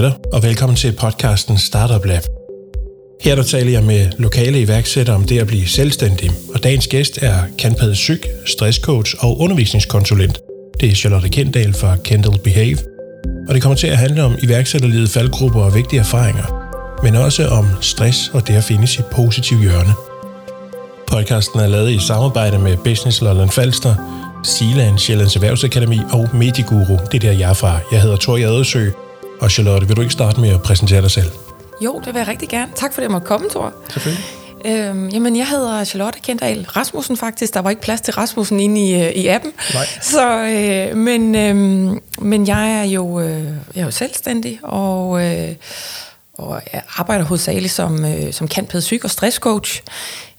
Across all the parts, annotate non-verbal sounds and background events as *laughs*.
med dig, og velkommen til podcasten Startup Lab. Her der taler jeg med lokale iværksættere om det at blive selvstændig, og dagens gæst er Kanpad Syk, stresscoach og undervisningskonsulent. Det er Charlotte Kendal fra Kendall Behave, og det kommer til at handle om iværksætterlivet faldgrupper og vigtige erfaringer, men også om stress og det at finde sit positive hjørne. Podcasten er lavet i samarbejde med Business Lolland Falster, Sealand, Sjællands Erhvervsakademi og Mediguru. Det er der, jeg er fra. Jeg hedder Tor Jadesø, og Charlotte, vil du ikke starte med at præsentere dig selv? Jo, det vil jeg rigtig gerne. Tak for det, at jeg måtte komme, Thor. Selvfølgelig. Øhm, jamen, jeg hedder Charlotte Kendal Rasmussen faktisk. Der var ikke plads til Rasmussen inde i, øh, i appen. Nej. Så, øh, men, øh, men jeg er jo, øh, jeg er jo selvstændig, og, øh, og jeg arbejder hovedsageligt som, øh, som kantpæd psyk og stresscoach.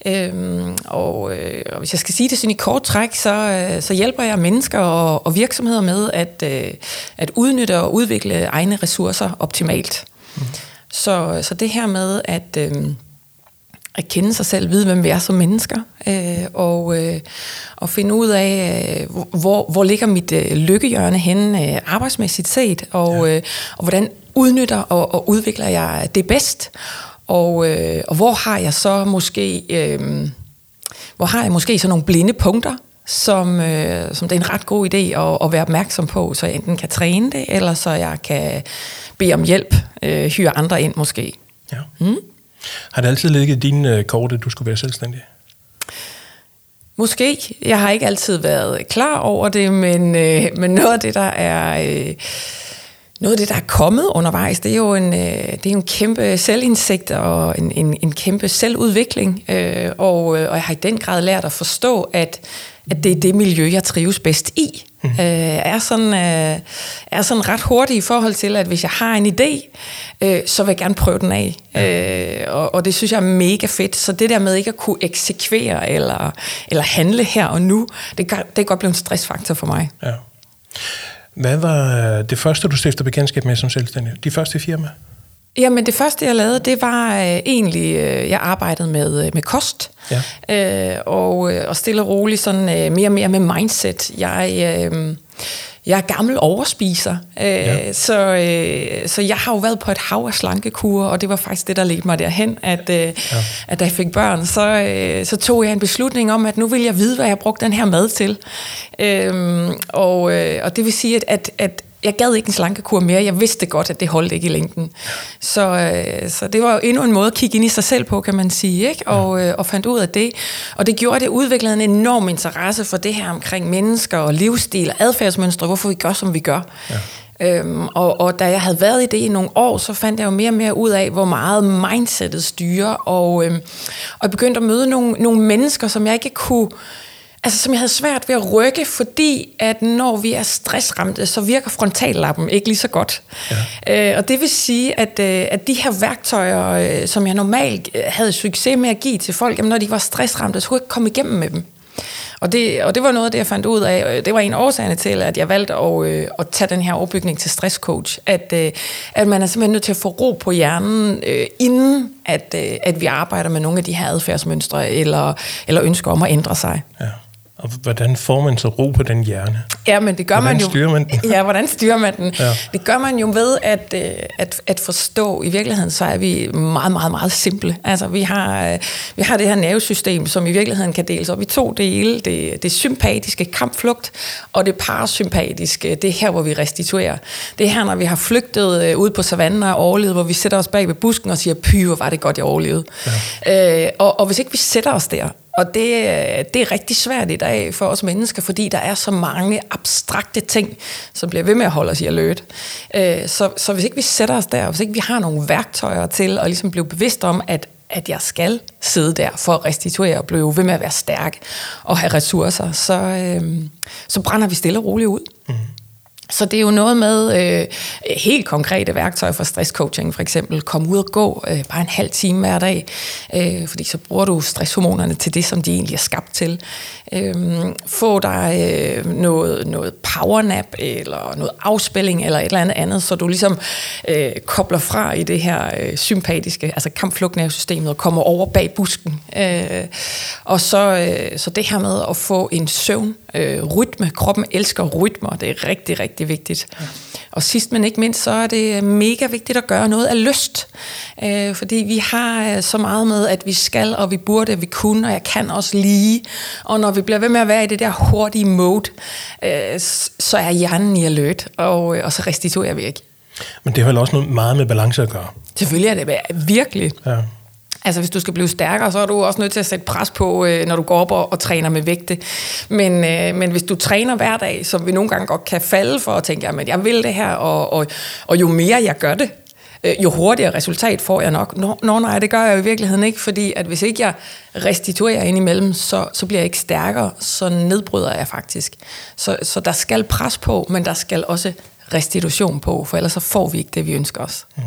Øhm, og, øh, og hvis jeg skal sige det sådan i kort træk, så, øh, så hjælper jeg mennesker og, og virksomheder med at, øh, at udnytte og udvikle egne ressourcer optimalt. Mm. Så, så det her med at, øh, at kende sig selv, vide, hvem vi er som mennesker, øh, og, øh, og finde ud af, øh, hvor, hvor ligger mit øh, lykkehjørne henne øh, arbejdsmæssigt set, og, ja. øh, og hvordan udnytter og, og udvikler jeg det bedst, og, øh, og hvor har jeg så måske, øh, hvor har jeg måske så nogle blinde punkter, som, øh, som det er en ret god idé at, at være opmærksom på, så jeg enten kan træne det, eller så jeg kan bede om hjælp, øh, hyre andre ind måske. Ja. Mm? Har det altid ligget i dine øh, kort, at du skulle være selvstændig? Måske. Jeg har ikke altid været klar over det, men, øh, men noget af det, der er... Øh, noget af det, der er kommet undervejs, det er jo en, øh, det er en kæmpe selvindsigt og en, en, en kæmpe selvudvikling. Øh, og, øh, og jeg har i den grad lært at forstå, at, at det er det miljø, jeg trives bedst i. Mm. Øh, er, sådan, øh, er sådan ret hurtig i forhold til, at hvis jeg har en idé, øh, så vil jeg gerne prøve den af. Ja. Øh, og, og det synes jeg er mega fedt. Så det der med ikke at kunne eksekvere eller, eller handle her og nu, det, det kan godt blive en stressfaktor for mig. Ja. Hvad var det første, du stiftede bekendtskab med som selvstændig? De første firma? Jamen det første, jeg lavede, det var øh, egentlig, øh, jeg arbejdede med, øh, med kost. Ja. Øh, og, øh, og stille og roligt sådan øh, mere og mere med mindset. Jeg... Øh, jeg er gammel overspiser, øh, ja. så, øh, så jeg har jo været på et hav af slankekur, og det var faktisk det, der ledte mig derhen, at, øh, ja. at da jeg fik børn, så, øh, så tog jeg en beslutning om, at nu vil jeg vide, hvad jeg brugte den her mad til. Øh, og, øh, og det vil sige, at, at, at jeg gad ikke en slankekur mere. Jeg vidste godt, at det holdt ikke i længden. Så, øh, så det var jo endnu en måde at kigge ind i sig selv på, kan man sige, ikke? Og, øh, og fandt ud af det. Og det gjorde, at det udviklede en enorm interesse for det her omkring mennesker og livsstil og adfærdsmønstre, hvorfor vi gør, som vi gør. Ja. Øhm, og, og da jeg havde været i det i nogle år, så fandt jeg jo mere og mere ud af, hvor meget mindsetet styrer. Og, øhm, og jeg begyndte at møde nogle, nogle mennesker, som jeg ikke kunne altså, som jeg havde svært ved at rykke, fordi at når vi er stressramte, så virker frontallappen ikke lige så godt. Ja. Øh, og det vil sige, at, øh, at de her værktøjer, øh, som jeg normalt øh, havde succes med at give til folk, jamen, når de var stressramte, så kunne jeg ikke komme igennem med dem. Og det, og det var noget af det, jeg fandt ud af. Det var en af årsagerne til, at jeg valgte at, øh, at tage den her overbygning til stresscoach. At, øh, at man er simpelthen nødt til at få ro på hjernen, øh, inden at, øh, at vi arbejder med nogle af de her adfærdsmønstre, eller, eller ønsker om at ændre sig. Ja. Og hvordan får man så ro på den hjerne? Ja, men det gør hvordan man jo... styrer man den? Ja, hvordan styrer man den? Ja. Det gør man jo ved at, øh, at, at forstå, i virkeligheden så er vi meget, meget, meget simple. Altså, vi har, øh, vi har det her nervesystem, som i virkeligheden kan deles op i to dele. Det, det sympatiske kampflugt, og det parasympatiske, det er her, hvor vi restituerer. Det er her, når vi har flygtet øh, ud på savannen og overlevet, hvor vi sætter os bag ved busken og siger, py, hvor var det godt, jeg overlevede. Ja. Øh, og, og hvis ikke vi sætter os der, og det, øh, det er rigtig svært i dag for os mennesker, fordi der er så mange abstrakte ting, som bliver ved med at holde os i alert. Øh, så, så hvis ikke vi sætter os der, hvis ikke vi har nogle værktøjer til at ligesom blive bevidst om, at at jeg skal sidde der for at restituere og blive ved med at være stærk og have ressourcer, så, øh, så brænder vi stille og roligt ud. Mm. Så det er jo noget med øh, helt konkrete værktøjer for stresscoaching, for eksempel Kom ud og gå øh, bare en halv time hver dag, øh, fordi så bruger du stresshormonerne til det, som de egentlig er skabt til. Øh, få dig øh, noget, noget powernap, eller noget afspilling, eller et eller andet andet, så du ligesom øh, kobler fra i det her øh, sympatiske, altså kampflugtnervesystemet, og kommer over bag busken. Øh, og så, øh, så det her med at få en søvn, øh, rytme, kroppen elsker rytmer, det er rigtig, rigtig vigtigt. Ja. og sidst men ikke mindst, så er det mega vigtigt at gøre noget af lyst. Øh, fordi vi har øh, så meget med, at vi skal, og vi burde, og vi kunne, og jeg kan også lige. Og når vi bliver ved med at være i det der hurtige mode, øh, så er hjernen i alert, og, øh, og så restituerer vi ikke. Men det har vel også noget meget med balance at gøre? Selvfølgelig er det virkelig. Ja. Altså hvis du skal blive stærkere, så er du også nødt til at sætte pres på, øh, når du går op og, og træner med vægte. Men, øh, men hvis du træner hver dag, som vi nogle gange godt kan falde for at tænke, at jeg vil det her, og, og, og jo mere jeg gør det, øh, jo hurtigere resultat får jeg nok. Nå, nå nej, det gør jeg i virkeligheden ikke, fordi at hvis ikke jeg restituerer indimellem, så, så bliver jeg ikke stærkere, så nedbryder jeg faktisk. Så, så der skal pres på, men der skal også restitution på, for ellers så får vi ikke det, vi ønsker os. Mm.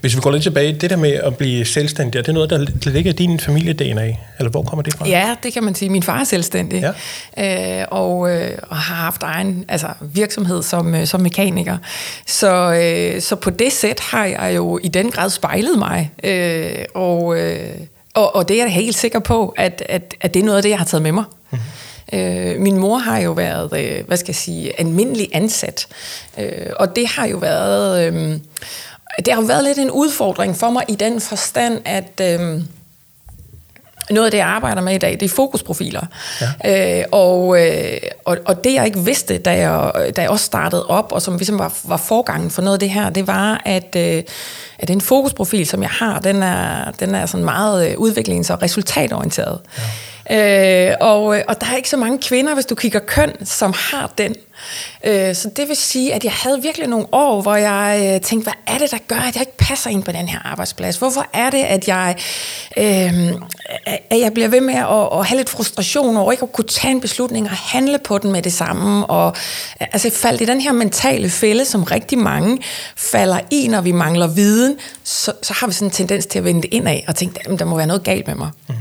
Hvis vi går lidt tilbage, det der med at blive selvstændig, er det noget, der ligger i din familie-DNA? Eller hvor kommer det fra? Ja, det kan man sige. Min far er selvstændig, ja. øh, og, øh, og har haft egen altså, virksomhed som, øh, som mekaniker. Så, øh, så på det sæt har jeg jo i den grad spejlet mig, øh, og, øh, og, og det er jeg helt sikker på, at, at, at det er noget af det, jeg har taget med mig. Mm-hmm. Øh, min mor har jo været, øh, hvad skal jeg sige, almindelig ansat, øh, og det har jo været... Øh, det har været lidt en udfordring for mig i den forstand, at øh, noget af det, jeg arbejder med i dag, det er fokusprofiler. Ja. Øh, og, øh, og, og det, jeg ikke vidste, da jeg, da jeg også startede op, og som ligesom var, var forgangen for noget af det her, det var, at, øh, at den fokusprofil, som jeg har, den er, den er sådan meget øh, udviklings- og resultatorienteret. Ja. Øh, og, og der er ikke så mange kvinder, hvis du kigger køn, som har den. Øh, så det vil sige, at jeg havde virkelig nogle år, hvor jeg øh, tænkte, hvad er det, der gør, at jeg ikke passer ind på den her arbejdsplads? Hvorfor er det, at jeg, øh, at jeg bliver ved med at, at have lidt frustration over ikke at kunne tage en beslutning og handle på den med det samme? Og altså faldt i den her mentale fælde, som rigtig mange falder i, når vi mangler viden, så, så har vi sådan en tendens til at vende det indad og tænke, at der må være noget galt med mig. Mm.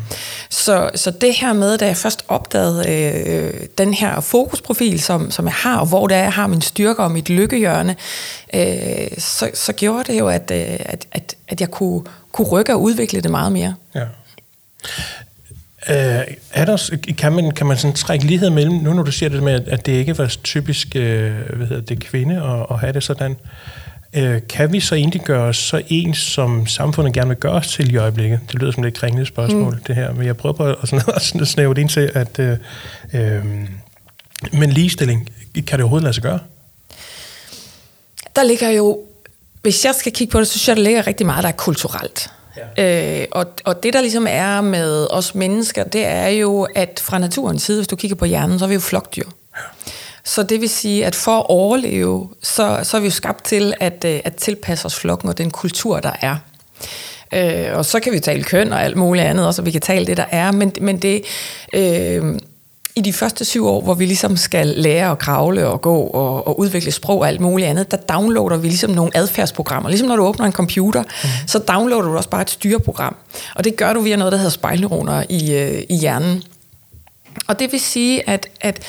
Så, så det her med, da jeg først opdagede øh, den her fokusprofil, som, som jeg har, og hvor det er, jeg har min styrker og mit lykkehjørne, øh, så, så gjorde det jo, at, øh, at, at, at jeg kunne, kunne rykke og udvikle det meget mere. Ja. Uh, er der, kan man, kan man sådan trække lighed mellem, nu når du siger det med, at det ikke var typisk uh, hvad hedder det, kvinde at, at have det sådan, uh, kan vi så egentlig gøre os så ens, som samfundet gerne vil gøre os til i øjeblikket? Det lyder som et kringlet spørgsmål, mm. det her, men jeg prøver på at, sådan, at snæve det ind til, at uh, uh, men ligestilling, kan det overhovedet lade sig gøre? Der ligger jo, hvis jeg skal kigge på det, så synes jeg, der ligger rigtig meget, der er kulturelt. Ja. Øh, og, og det, der ligesom er med os mennesker, det er jo, at fra naturens side, hvis du kigger på hjernen, så er vi jo flokdyr. Ja. Så det vil sige, at for at overleve, så, så er vi jo skabt til at, øh, at tilpasse os flokken og den kultur, der er. Øh, og så kan vi tale køn og alt muligt andet, og så vi kan tale det, der er, men, men det... Øh, i de første syv år, hvor vi ligesom skal lære at kravle og gå og, og udvikle sprog og alt muligt andet, der downloader vi ligesom nogle adfærdsprogrammer. Ligesom når du åbner en computer, mm. så downloader du også bare et styreprogram. Og det gør du via noget, der hedder spejlneuroner i, øh, i hjernen. Og det vil sige, at, at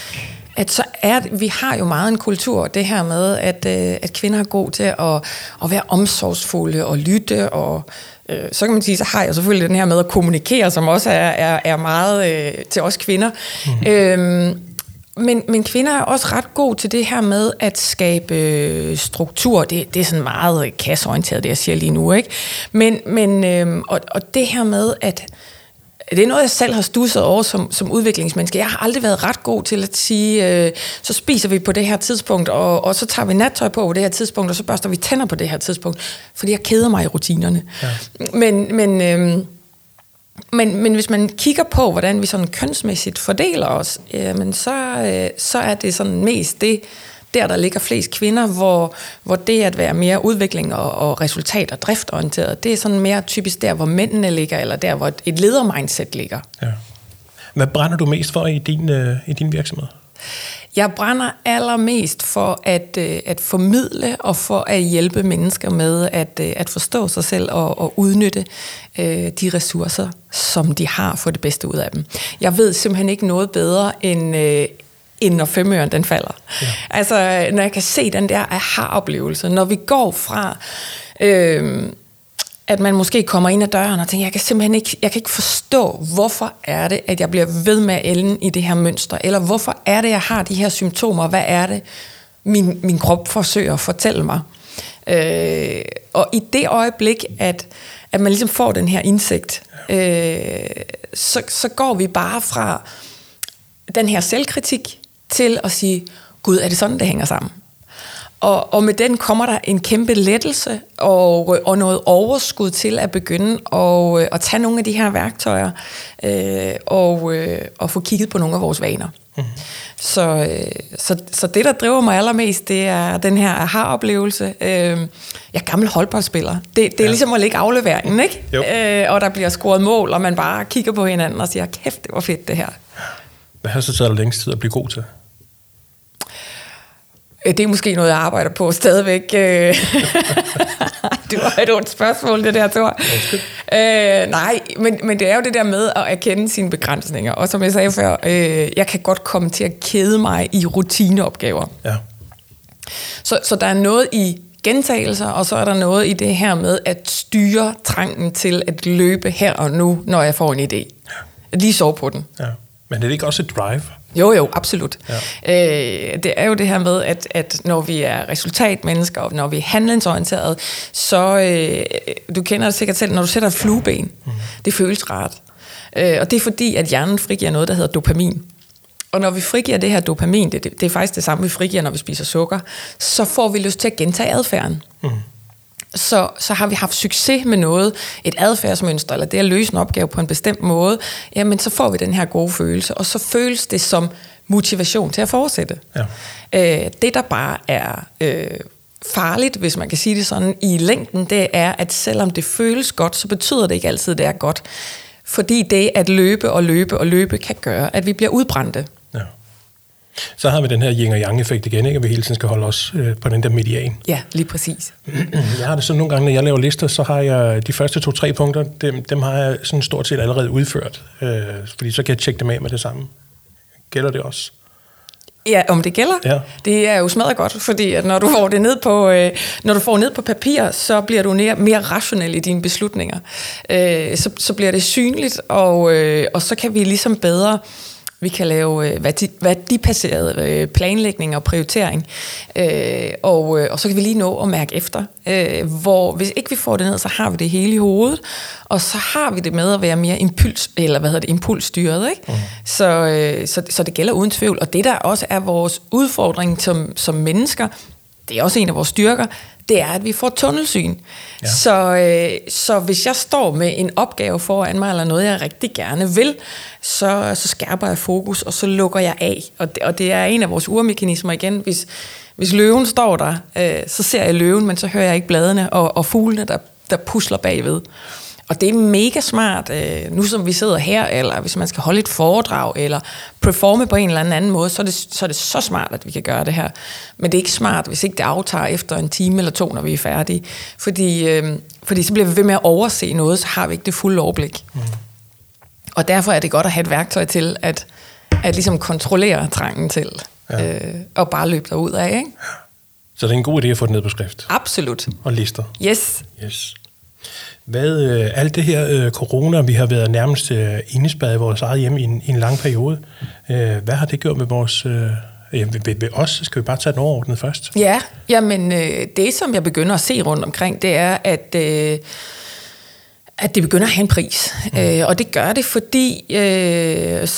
at så er vi har jo meget en kultur, det her med, at, øh, at kvinder er gode til at, at være omsorgsfulde og lytte og øh, så kan man sige, så har jeg selvfølgelig den her med at kommunikere, som også er, er, er meget øh, til os kvinder. Mm-hmm. Øhm, men, men kvinder er også ret gode til det her med at skabe øh, struktur. Det, det er sådan meget kasseorienteret, det jeg siger lige nu. ikke. Men, men øh, og, og det her med at det er noget, jeg selv har stusset over som, som udviklingsmenneske. Jeg har aldrig været ret god til at sige, øh, så spiser vi på det her tidspunkt, og, og så tager vi nattøj på på det her tidspunkt, og så børster vi tænder på det her tidspunkt, fordi jeg keder mig i rutinerne. Ja. Men, men, øh, men, men hvis man kigger på, hvordan vi sådan kønsmæssigt fordeler os, men så, øh, så er det sådan mest det, der, der ligger flest kvinder, hvor, hvor det at være mere udvikling og, og resultat- og driftorienteret, det er sådan mere typisk der, hvor mændene ligger, eller der, hvor et ledermindset ligger. Ja. Hvad brænder du mest for i din, øh, i din virksomhed? Jeg brænder allermest for at, øh, at formidle og for at hjælpe mennesker med at, øh, at forstå sig selv og, og udnytte øh, de ressourcer, som de har, for det bedste ud af dem. Jeg ved simpelthen ikke noget bedre end, øh, end når femøren den falder. Ja. Altså, når jeg kan se den der aha-oplevelse, når vi går fra... Øh, at man måske kommer ind ad døren og tænker, jeg kan simpelthen ikke, jeg kan ikke forstå, hvorfor er det, at jeg bliver ved med at i det her mønster, eller hvorfor er det, jeg har de her symptomer, hvad er det? min, min krop forsøger at fortælle mig. Øh, og i det øjeblik, at, at man ligesom får den her indsigt, øh, så, så går vi bare fra den her selvkritik til at sige, Gud, er det sådan, det hænger sammen? Og, og med den kommer der en kæmpe lettelse og, og noget overskud til at begynde at, at tage nogle af de her værktøjer øh, og, øh, og få kigget på nogle af vores vaner. Mm. Så, øh, så, så det, der driver mig allermest, det er den her aha-oplevelse. Øh, jeg er gammel holdboldspiller. Det, det er ja. ligesom at lægge afleveringen, ikke? Øh, og der bliver scoret mål, og man bare kigger på hinanden og siger, kæft, det var fedt det her. Hvad har så taget dig længst tid at blive god til? Øh, det er måske noget, jeg arbejder på stadigvæk. Øh. *laughs* det var et ondt spørgsmål, det der, Thor. Øh, nej, men, men det er jo det der med at erkende sine begrænsninger. Og som jeg sagde før, øh, jeg kan godt komme til at kede mig i rutineopgaver. Ja. Så, så der er noget i gentagelser, og så er der noget i det her med at styre trangen til at løbe her og nu, når jeg får en idé. Ja. Lige sove på den. Ja. Men er det ikke også et drive? Jo, jo, absolut. Ja. Øh, det er jo det her med, at, at når vi er resultatmennesker, og når vi er handlingsorienterede, så, øh, du kender det sikkert selv, når du sætter flueben, mm. det føles rart. Øh, og det er fordi, at hjernen frigiver noget, der hedder dopamin. Og når vi frigiver det her dopamin, det, det, det er faktisk det samme, vi frigiver, når vi spiser sukker, så får vi lyst til at gentage adfærden. Mm så, så har vi haft succes med noget, et adfærdsmønster, eller det at løse en opgave på en bestemt måde, jamen så får vi den her gode følelse, og så føles det som motivation til at fortsætte. Ja. Øh, det, der bare er øh, farligt, hvis man kan sige det sådan, i længden, det er, at selvom det føles godt, så betyder det ikke altid, at det er godt. Fordi det at løbe og løbe og løbe kan gøre, at vi bliver udbrændte. Så har vi den her yin og yang effekt igen, ikke? at vi hele tiden skal holde os øh, på den der median. Ja, lige præcis. jeg har det sådan nogle gange, når jeg laver lister, så har jeg de første to-tre punkter, dem, dem har jeg sådan stort set allerede udført, øh, fordi så kan jeg tjekke dem af med det samme. Gælder det også? Ja, om det gælder. Ja. Det er jo smadret godt, fordi at når du får det ned på, øh, når du får ned på papir, så bliver du mere, mere rationel i dine beslutninger. Øh, så, så bliver det synligt, og, øh, og så kan vi ligesom bedre vi kan lave øh, værdi, værdibaseret øh, planlægning og prioritering, øh, og, øh, og så kan vi lige nå at mærke efter. Øh, hvor hvis ikke vi får det ned, så har vi det hele i hovedet, og så har vi det med at være mere impuls, eller hvad hedder det, impulsstyret. Ikke? Mm. Så, øh, så, så det gælder uden tvivl. Og det der også er vores udfordring som, som mennesker, det er også en af vores styrker, det er, at vi får tunnelsyn. Ja. Så, øh, så hvis jeg står med en opgave foran mig, eller noget, jeg rigtig gerne vil, så, så skærper jeg fokus, og så lukker jeg af. Og det, og det er en af vores urmekanismer igen. Hvis, hvis løven står der, øh, så ser jeg løven, men så hører jeg ikke bladene og, og fuglene, der, der pusler bagved. Og det er mega smart, øh, nu som vi sidder her, eller hvis man skal holde et foredrag, eller performe på en eller anden måde, så er, det, så er det så smart, at vi kan gøre det her. Men det er ikke smart, hvis ikke det aftager efter en time eller to, når vi er færdige. Fordi, øh, fordi så bliver vi ved med at overse noget, så har vi ikke det fulde overblik. Mm. Og derfor er det godt at have et værktøj til at, at ligesom kontrollere trangen til ja. øh, og bare løbe derud af. Ikke? Så det er en god idé at få det ned på skrift? Absolut. Og lister? Yes. yes. Hvad, øh, alt det her øh, corona, vi har været nærmest øh, indespærret i vores eget hjem i en, i en lang periode, øh, hvad har det gjort med vores... Øh, ved, ved os, skal vi bare tage den overordnet først? Ja, jamen øh, det som jeg begynder at se rundt omkring, det er, at... Øh, at det begynder at have en pris. Mm. Øh, og det gør det, fordi, øh,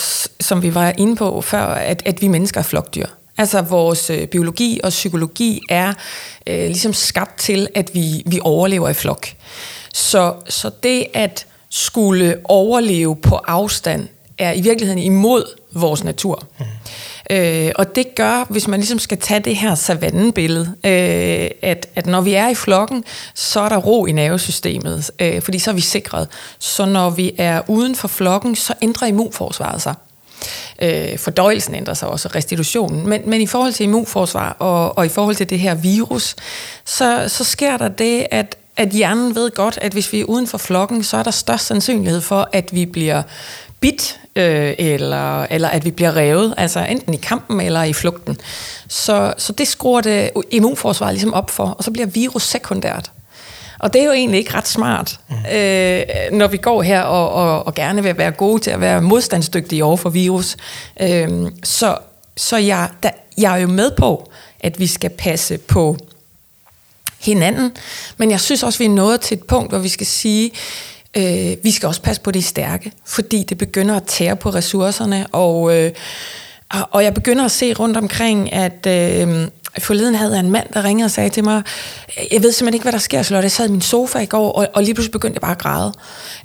som vi var inde på før, at, at vi mennesker er flokdyr. Altså vores øh, biologi og psykologi er øh, ligesom skabt til, at vi, vi overlever i flok. Så, så det at skulle overleve på afstand, er i virkeligheden imod vores natur. Mm. Øh, og det gør, hvis man ligesom skal tage det her savannebillede, øh, at, at når vi er i flokken, så er der ro i nervesystemet, øh, fordi så er vi sikret. Så når vi er uden for flokken, så ændrer immunforsvaret sig. Øh, fordøjelsen ændrer sig også, restitutionen. Men, men i forhold til immunforsvar og, og i forhold til det her virus, så, så sker der det, at, at hjernen ved godt, at hvis vi er uden for flokken, så er der størst sandsynlighed for, at vi bliver bit, øh, eller, eller at vi bliver revet, altså enten i kampen eller i flugten. Så, så det skruer det immunforsvaret ligesom op for, og så bliver virus sekundært. Og det er jo egentlig ikke ret smart, mm. øh, når vi går her og, og, og gerne vil være gode til at være modstandsdygtige over for virus. Øh, så så jeg, der, jeg er jo med på, at vi skal passe på hinanden. Men jeg synes også, vi er nået til et punkt, hvor vi skal sige, øh, vi skal også passe på de stærke, fordi det begynder at tære på ressourcerne, og, øh, og jeg begynder at se rundt omkring, at øh, Forleden havde jeg en mand, der ringede og sagde til mig, jeg ved simpelthen ikke, hvad der sker, Charlotte. Jeg sad i min sofa i går, og, og lige pludselig begyndte jeg bare at græde.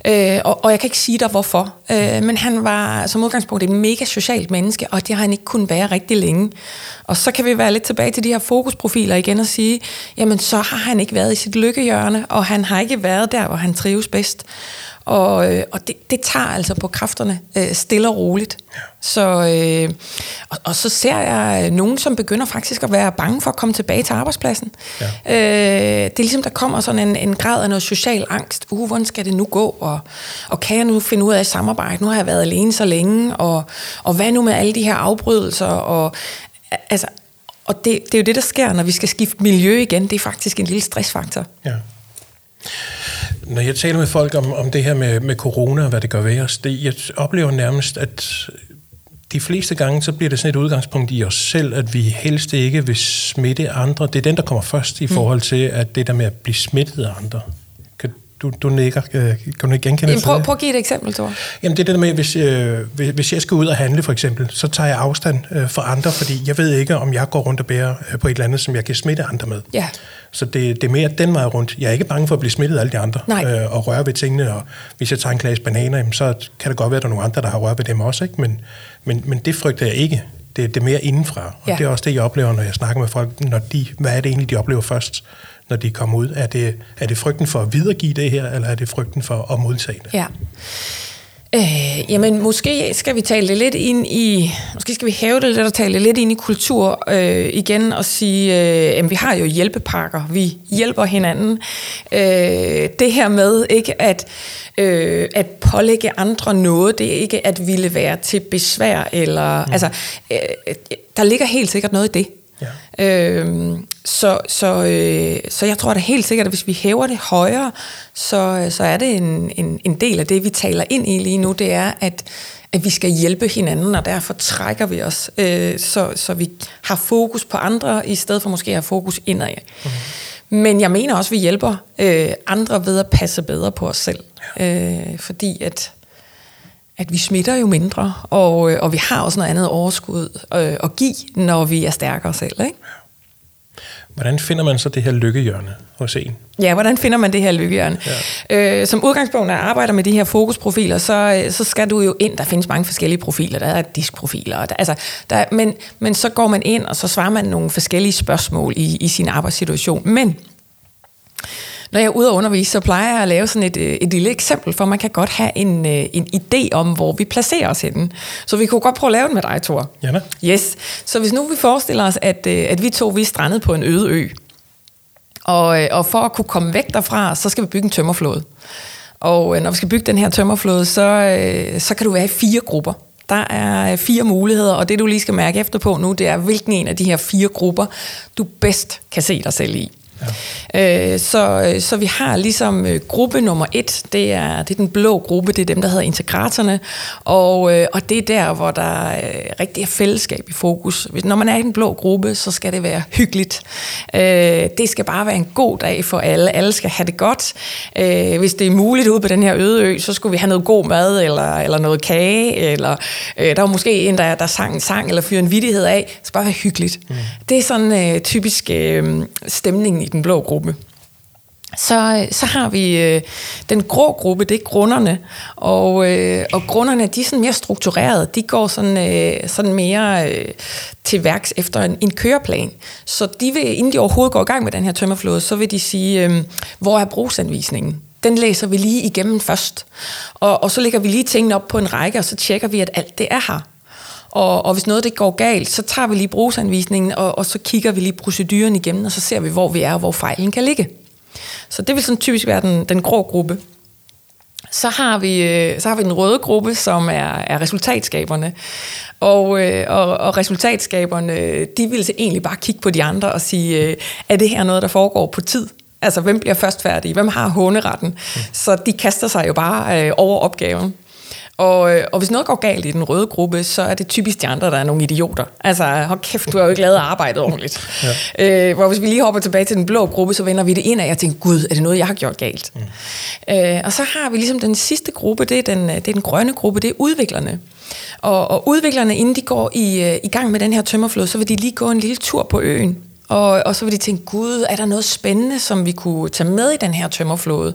Øh, og, og jeg kan ikke sige dig, hvorfor. Øh, men han var som udgangspunkt et mega socialt menneske, og det har han ikke kunnet være rigtig længe. Og så kan vi være lidt tilbage til de her fokusprofiler igen og sige, jamen så har han ikke været i sit lykkehjørne, og han har ikke været der, hvor han trives bedst. Og, øh, og det, det tager altså på kræfterne øh, stille og roligt. Ja. Så, øh, og, og så ser jeg nogen, som begynder faktisk at være bange for at komme tilbage til arbejdspladsen. Ja. Øh, det er ligesom, der kommer sådan en, en grad af noget social angst. Uh, hvordan skal det nu gå? Og, og kan jeg nu finde ud af samarbejde? Nu har jeg været alene så længe. Og, og hvad nu med alle de her afbrydelser? Og, altså, og det, det er jo det, der sker, når vi skal skifte miljø igen. Det er faktisk en lille stressfaktor. Ja. Når jeg taler med folk om, om det her med, med corona og hvad det gør ved os, det, jeg oplever nærmest, at de fleste gange, så bliver det sådan et udgangspunkt i os selv, at vi helst ikke vil smitte andre. Det er den, der kommer først i mm. forhold til, at det der med at blive smittet af andre. Du, du nikker. Kan du ikke genkende det? Prøv, prøv at give et eksempel, Thor. Jamen det er det der med, hvis, øh, hvis jeg skal ud og handle for eksempel, så tager jeg afstand øh, fra andre, fordi jeg ved ikke, om jeg går rundt og bærer øh, på et eller andet, som jeg kan smitte andre med. Ja. Så det, det er mere den vej rundt. Jeg er ikke bange for at blive smittet af alle de andre øh, og røre ved tingene. Og hvis jeg tager en klasse bananer, så kan det godt være, at der er nogle andre, der har rørt ved dem også. Ikke? Men, men, men det frygter jeg ikke. Det, det er mere indenfra. Og ja. det er også det, jeg oplever, når jeg snakker med folk. Når de, hvad er det egentlig, de oplever først, når de kommer ud? Er det, er det frygten for at videregive det her, eller er det frygten for at modtage det? Ja. Øh, jamen, måske skal vi tale det lidt ind i, måske skal vi hæve det lidt og tale det lidt ind i kultur øh, igen og sige, øh, at vi har jo hjælpepakker, vi hjælper hinanden. Øh, det her med ikke at, øh, at pålægge andre noget, det er ikke at ville være til besvær, eller, mm. altså, øh, der ligger helt sikkert noget i det. Ja. Øhm, så, så, øh, så jeg tror da helt sikkert, at hvis vi hæver det højere, så, så er det en, en, en del af det, vi taler ind i lige nu, det er, at, at vi skal hjælpe hinanden, og derfor trækker vi os, øh, så, så vi har fokus på andre, i stedet for måske at have fokus indad. Mm. Men jeg mener også, at vi hjælper øh, andre ved at passe bedre på os selv. Ja. Øh, fordi at at vi smitter jo mindre, og, øh, og vi har også noget andet overskud øh, at give, når vi er stærkere selv. Ikke? Hvordan finder man så det her lykkehjørne hos en? Ja, hvordan finder man det her lykkehjørne? Ja. Øh, som udgangspunkt, når jeg arbejder med de her fokusprofiler, så, øh, så skal du jo ind. Der findes mange forskellige profiler. Der er diskprofiler. Der, altså, der, men, men så går man ind, og så svarer man nogle forskellige spørgsmål i, i sin arbejdssituation. Men når jeg er ude og undervise, så plejer jeg at lave sådan et, øh, et lille eksempel, for man kan godt have en, øh, en idé om, hvor vi placerer os henne. Så vi kunne godt prøve at lave den med dig, Thor. Ja, da. Yes. Så hvis nu vi forestiller os, at, øh, at vi to vi er strandet på en øde ø, og, og for at kunne komme væk derfra, så skal vi bygge en tømmerflåde. Og når vi skal bygge den her tømmerflåde, så, så kan du være i fire grupper. Der er fire muligheder, og det du lige skal mærke efter på nu, det er, hvilken en af de her fire grupper, du bedst kan se dig selv i. Ja. Øh, så, så vi har ligesom øh, gruppe nummer et, det er, det er den blå gruppe, det er dem, der hedder integratorerne, og, øh, og det er der, hvor der er rigtig er fællesskab i fokus. Når man er i den blå gruppe, så skal det være hyggeligt. Det skal bare være en god dag for alle. Alle skal have det godt. Hvis det er muligt ude på den her øde ø, så skulle vi have noget god mad, eller, eller noget kage, eller der var måske en, der, der sang en sang, eller fyrer en vidighed af. Det skal bare være hyggeligt. Mm. Det er sådan uh, typisk uh, stemningen i den blå gruppe. Så, øh, så har vi øh, den grå gruppe, det er grunderne, og, øh, og grunderne de er sådan mere strukturerede, de går sådan, øh, sådan mere øh, til værks efter en, en køreplan. Så de vil, inden de overhovedet går i gang med den her tømmerflåde, så vil de sige, øh, hvor er brugsanvisningen? Den læser vi lige igennem først, og, og så lægger vi lige tingene op på en række, og så tjekker vi, at alt det er her. Og, og hvis noget det går galt, så tager vi lige brugsanvisningen, og, og så kigger vi lige proceduren igennem, og så ser vi, hvor vi er, og hvor fejlen kan ligge. Så det vil sådan typisk være den, den grå gruppe. Så har, vi, øh, så har vi den røde gruppe, som er, er resultatskaberne. Og, øh, og, og resultatskaberne, de vil så egentlig bare kigge på de andre og sige, øh, er det her noget, der foregår på tid? Altså, hvem bliver først færdig? Hvem har håneretten? Mm. Så de kaster sig jo bare over opgaven. Og, øh, og hvis noget går galt i den røde gruppe, så er det typisk de andre, der er nogle idioter. Altså, hold kæft, du har jo ikke lavet arbejdet ordentligt. *laughs* ja. øh, hvor hvis vi lige hopper tilbage til den blå gruppe, så vender vi det ind af og tænker, gud, er det noget, jeg har gjort galt? Mm. Øh, og så har vi ligesom den sidste gruppe, det er den, det er den grønne gruppe, det er udviklerne. Og, og udviklerne, inden de går i, øh, i gang med den her tømmerflod, så vil de lige gå en lille tur på øen. Og, og så vil de tænke, gud, er der noget spændende, som vi kunne tage med i den her tømmerflåde?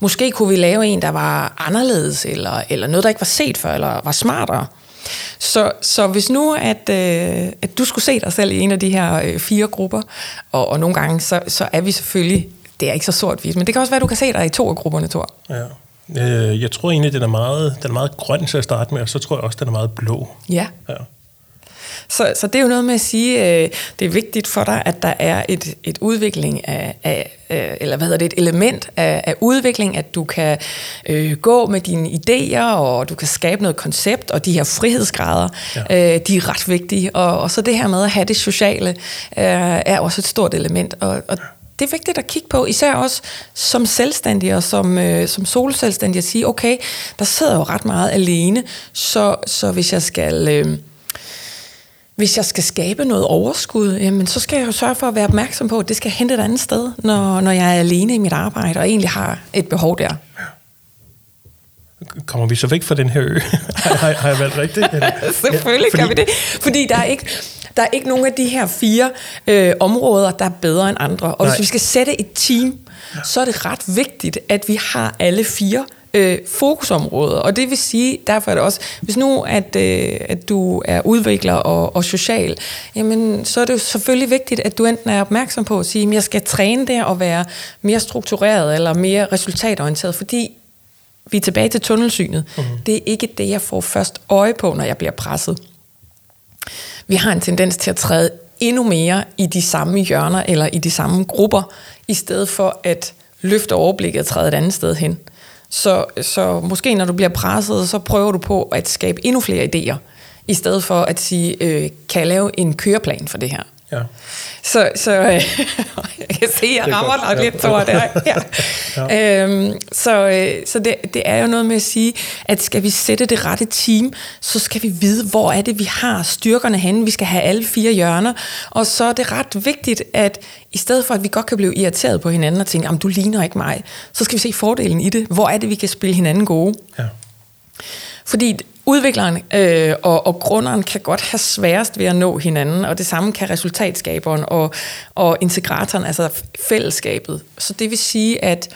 Måske kunne vi lave en, der var anderledes, eller, eller noget, der ikke var set før, eller var smartere. Så, så hvis nu, at, øh, at du skulle se dig selv i en af de her øh, fire grupper, og, og nogle gange, så, så er vi selvfølgelig, det er ikke så sort-hvidt, men det kan også være, at du kan se dig i to af grupperne, Thor. Ja. Øh, jeg tror egentlig, den er, meget, den er meget grøn til at starte med, og så tror jeg også, den er meget blå. Ja. ja. Så, så det er jo noget med at sige, øh, det er vigtigt for dig, at der er et, et udvikling af, af eller hvad hedder det, et element af, af udvikling, at du kan øh, gå med dine idéer, og du kan skabe noget koncept, og de her frihedsgrader, ja. øh, de er ret vigtige. Og, og så det her med at have det sociale, øh, er også et stort element. Og, og det er vigtigt at kigge på, især også som selvstændig og som, øh, som solselvstændig, at sige, okay, der sidder jo ret meget alene, så, så hvis jeg skal... Øh, hvis jeg skal skabe noget overskud, jamen, så skal jeg jo sørge for at være opmærksom på, at det skal hente et andet sted, når, når jeg er alene i mit arbejde og egentlig har et behov der. Kommer vi så væk fra den her ø? *laughs* har, har jeg valgt rigtigt? Selvfølgelig *laughs* ja, fordi... kan vi det. Fordi der er ikke, der er ikke nogen af de her fire øh, områder, der er bedre end andre. Og Nej. hvis vi skal sætte et team, så er det ret vigtigt, at vi har alle fire øh, fokusområder. Og det vil sige, derfor er det også, hvis nu at, øh, at du er udvikler og, og social, jamen så er det jo selvfølgelig vigtigt, at du enten er opmærksom på at sige, at jeg skal træne der og være mere struktureret eller mere resultatorienteret, fordi vi er tilbage til tunnelsynet. Mm-hmm. Det er ikke det, jeg får først øje på, når jeg bliver presset. Vi har en tendens til at træde endnu mere i de samme hjørner eller i de samme grupper, i stedet for at løfte overblikket og træde et andet sted hen. Så, så måske når du bliver presset, så prøver du på at skabe endnu flere idéer, i stedet for at sige, øh, kan jeg lave en køreplan for det her? Ja. Så, så øh, *laughs* jeg kan se, at jeg rammer dig lidt, Thor, der. *laughs* Ja. ja. Øhm, så øh, så det, det er jo noget med at sige, at skal vi sætte det rette team, så skal vi vide, hvor er det, vi har styrkerne henne. Vi skal have alle fire hjørner. Og så er det ret vigtigt, at i stedet for, at vi godt kan blive irriteret på hinanden og tænke, du ligner ikke mig, så skal vi se fordelen i det. Hvor er det, vi kan spille hinanden gode? Ja. Fordi udvikleren øh, og, og grunderen kan godt have sværest ved at nå hinanden, og det samme kan resultatskaberen og, og integratoren, altså fællesskabet. Så det vil sige, at,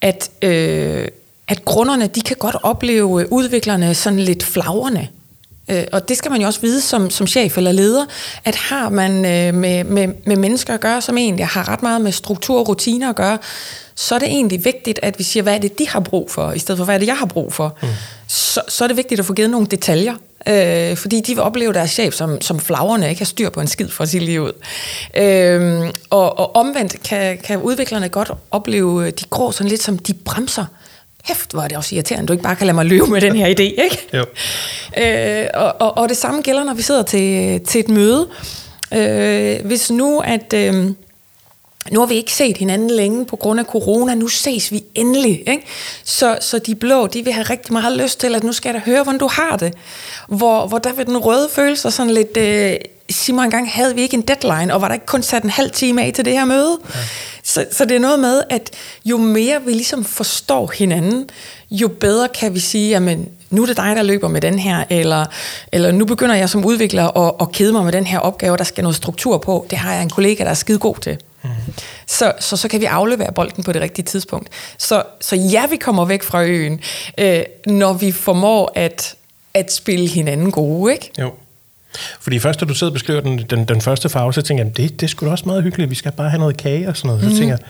at, øh, at grunderne, de kan godt opleve udviklerne sådan lidt flagrende. Øh, og det skal man jo også vide som, som chef eller leder, at har man øh, med, med, med mennesker at gøre, som egentlig har ret meget med struktur og rutiner at gøre, så er det egentlig vigtigt, at vi siger, hvad er det, de har brug for, i stedet for, hvad er det, jeg har brug for. Mm. Så, så er det vigtigt at få givet nogle detaljer, øh, fordi de vil opleve deres chef som, som flagrende, ikke har styr på en skid sige lige ud. Øh, og, og omvendt kan, kan udviklerne godt opleve de grå sådan lidt som de bremser. Hæft, hvor er det også irriterende, du ikke bare kan lade mig løbe med den her idé, ikke? *laughs* Jo. Øh, og, og, og det samme gælder, når vi sidder til, til et møde. Øh, hvis nu, at... Øh, nu har vi ikke set hinanden længe på grund af corona, nu ses vi endelig. Ikke? Så, så de blå, de vil have rigtig meget lyst til, at nu skal jeg da høre, hvordan du har det. Hvor, hvor der vil den røde føle sig sådan lidt, øh, sig mig engang, havde vi ikke en deadline, og var der ikke kun sat en halv time af til det her møde? Ja. Så, så det er noget med, at jo mere vi ligesom forstår hinanden, jo bedre kan vi sige, jamen, nu er det dig, der løber med den her, eller, eller nu begynder jeg som udvikler at, at kede mig med den her opgave, der skal noget struktur på. Det har jeg en kollega, der er skide god til. Mm. Så, så, så kan vi aflevere bolden på det rigtige tidspunkt. Så, så ja, vi kommer væk fra øen, øh, når vi formår at, at spille hinanden gode, ikke? Jo. Fordi først, da du sidder og beskriver den, den, den første farve, så tænker jeg, det, det skulle også meget hyggeligt, vi skal bare have noget kage og sådan noget. Så mm. tænker jeg,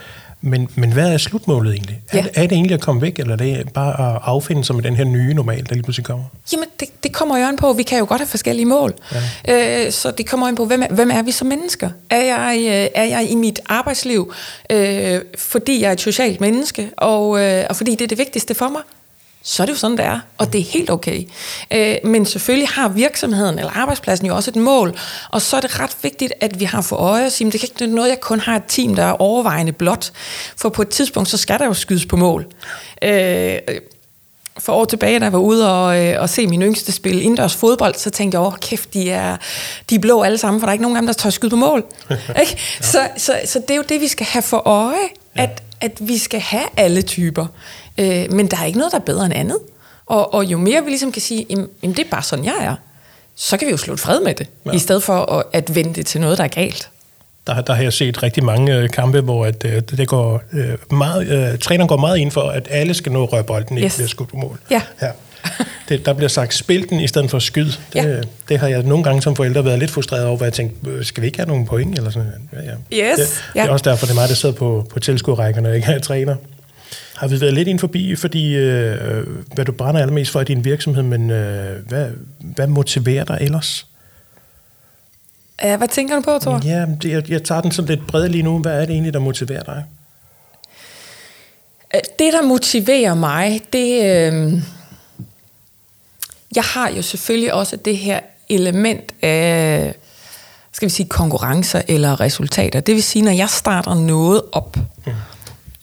men, men hvad er slutmålet egentlig? Ja. Er, det, er det egentlig at komme væk, eller er det bare at affinde sig med den her nye normal, der lige pludselig kommer? Jamen, det, det kommer jo an på, vi kan jo godt have forskellige mål. Ja. Øh, så det kommer an på, hvem er, hvem er vi som mennesker? Er jeg, øh, er jeg i mit arbejdsliv, øh, fordi jeg er et socialt menneske, og, øh, og fordi det er det vigtigste for mig? Så er det jo sådan, det er, og det er helt okay. Øh, men selvfølgelig har virksomheden eller arbejdspladsen jo også et mål, og så er det ret vigtigt, at vi har for øje at sige, det kan ikke noget, jeg kun har et team, der er overvejende blot, for på et tidspunkt, så skal der jo skydes på mål. Øh, for år tilbage, da jeg var ude og, øh, og se min yngste spille indendørs fodbold, så tænkte jeg, åh kæft, de er, de er blå alle sammen, for der er ikke nogen af dem, der tør skyde på mål. *laughs* ikke? ja. så, så, så det er jo det, vi skal have for øje, ja. at, at vi skal have alle typer. Øh, men der er ikke noget, der er bedre end andet. Og, og jo mere vi ligesom kan sige, jamen, jamen det er bare sådan, jeg er, så kan vi jo slutte fred med det, ja. i stedet for at, at vende det til noget, der er galt der, der har jeg set rigtig mange øh, kampe, hvor at, øh, det går, øh, meget, øh, træneren går meget ind for, at alle skal nå røre bolden, ikke yes. bliver skudt på mål. Ja. ja. Det, der bliver sagt, spil den i stedet for skyd. Det, ja. det har jeg nogle gange som forældre været lidt frustreret over, hvor jeg tænkte, øh, skal vi ikke have nogen point? Eller sådan. Ja, ja. Yes. Det, ja. det er også derfor, det er mig, der sidder på, på tilskuerrækkerne, og ikke er træner. Har vi været lidt ind forbi, fordi øh, hvad du brænder allermest for i din virksomhed, men øh, hvad, hvad motiverer dig ellers? Ja, hvad tænker du på, Thor? Ja, det, jeg, jeg tager den sådan lidt bred lige nu. Hvad er det egentlig, der motiverer dig? Øh, det, der motiverer mig, det... Øh, jeg har jo selvfølgelig også det her element af, skal vi sige, konkurrencer eller resultater. Det vil sige, når jeg starter noget op, mm.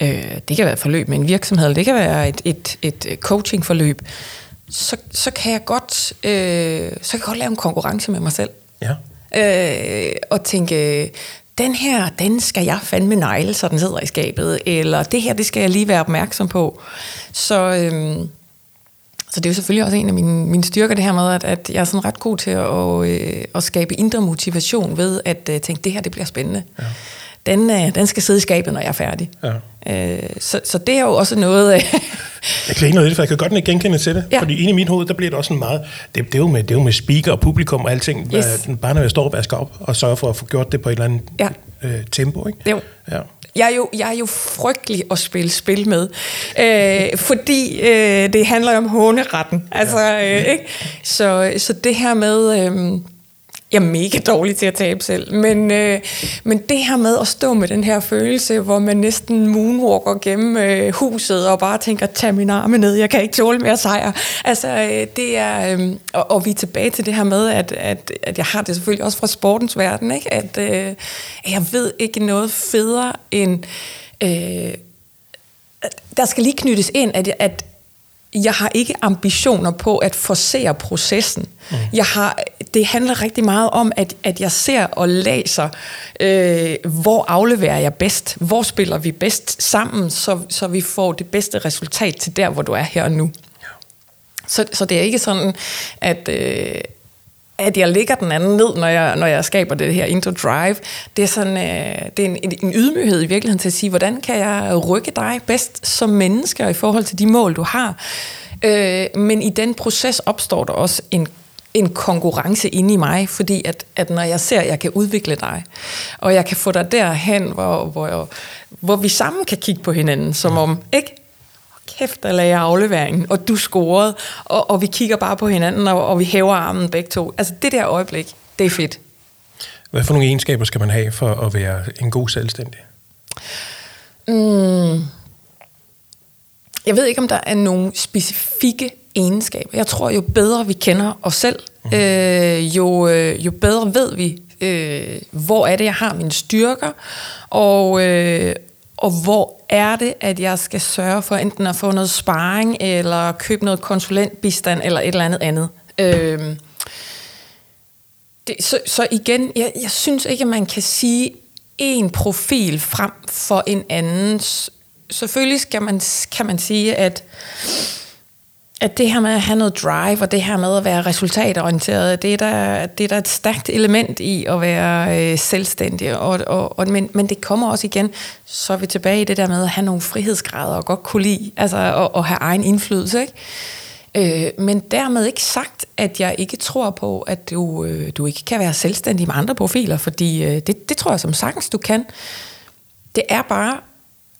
Øh, det kan være et forløb med en virksomhed, det kan være et, et, et coachingforløb, så, så kan jeg godt, øh, så kan jeg godt lave en konkurrence med mig selv. Ja øh, og tænke, den her, den skal jeg fandme negle, så den sidder i skabet, eller det her, det skal jeg lige være opmærksom på. Så, øh, så det er jo selvfølgelig også en af mine, mine styrker, det her med, at, at jeg er sådan ret god til at, at, øh, at skabe indre motivation ved at uh, tænke, det her, det bliver spændende. Ja. Den, uh, den skal sidde i skabet, når jeg er færdig. Ja. Øh, så, så det er jo også noget... Øh, *laughs* jeg griner lidt, for jeg kan godt ikke genkende til det. Ja. Fordi inde i mit hoved, der bliver det også en meget... Det, det, er, jo med, det er jo med speaker og publikum og alting. Yes. Bare når jeg står og vasker op og sørger for at få gjort det på et eller andet ja. øh, tempo. Ikke? Jo. Ja. Jeg er, jo, jeg er jo frygtelig at spille spil med, øh, fordi øh, det handler om håneretten. Altså, øh, ikke? Så, så det her med... Øh, jeg er mega dårlig til at tabe selv, men, øh, men det her med at stå med den her følelse, hvor man næsten moonwalker gennem øh, huset og bare tænker, tag min arme ned, jeg kan ikke tåle mere sejr. Altså, øh, det er, øh, og, og vi er tilbage til det her med, at, at, at jeg har det selvfølgelig også fra sportens verden, ikke? At, øh, jeg ved ikke noget federe end... Øh, der skal lige knyttes ind, at, at jeg har ikke ambitioner på at forsere processen. Mm. Jeg har, det handler rigtig meget om, at, at jeg ser og læser, øh, hvor afleverer jeg bedst, hvor spiller vi bedst sammen, så, så vi får det bedste resultat til der, hvor du er her og nu. Så, så det er ikke sådan, at... Øh, at jeg ligger den anden ned, når jeg, når jeg skaber det her intro drive. Det er, sådan, øh, det er en, en ydmyghed i virkeligheden til at sige, hvordan kan jeg rykke dig bedst som menneske i forhold til de mål, du har. Øh, men i den proces opstår der også en en konkurrence inde i mig, fordi at, at når jeg ser, at jeg kan udvikle dig, og jeg kan få dig derhen, hvor, hvor, hvor vi sammen kan kigge på hinanden, som om, ikke? Kæft, der lagde afleveringen, og du scorede, og, og vi kigger bare på hinanden, og, og vi hæver armen begge to. Altså det der øjeblik, det er fedt. Hvad for nogle egenskaber skal man have for at være en god selvstændig? Mm. Jeg ved ikke, om der er nogle specifikke egenskaber. Jeg tror, jo bedre vi kender os selv, mm. øh, jo, øh, jo bedre ved vi, øh, hvor er det, jeg har mine styrker, og, øh, og hvor er det, at jeg skal sørge for enten at få noget sparring, eller købe noget konsulentbistand, eller et eller andet andet. Øhm, det, så, så igen, jeg, jeg synes ikke, at man kan sige en profil frem for en anden. Selvfølgelig skal man, kan man sige, at at det her med at have noget drive, og det her med at være resultatorienteret, det er der, det er der et stærkt element i at være øh, selvstændig. Og, og, og, men, men det kommer også igen, så er vi tilbage i det der med at have nogle frihedsgrader og godt kunne lide, altså at, have egen indflydelse. Ikke? Øh, men dermed ikke sagt, at jeg ikke tror på, at du, øh, du ikke kan være selvstændig med andre profiler, fordi øh, det, det tror jeg som sagtens, du kan. Det er bare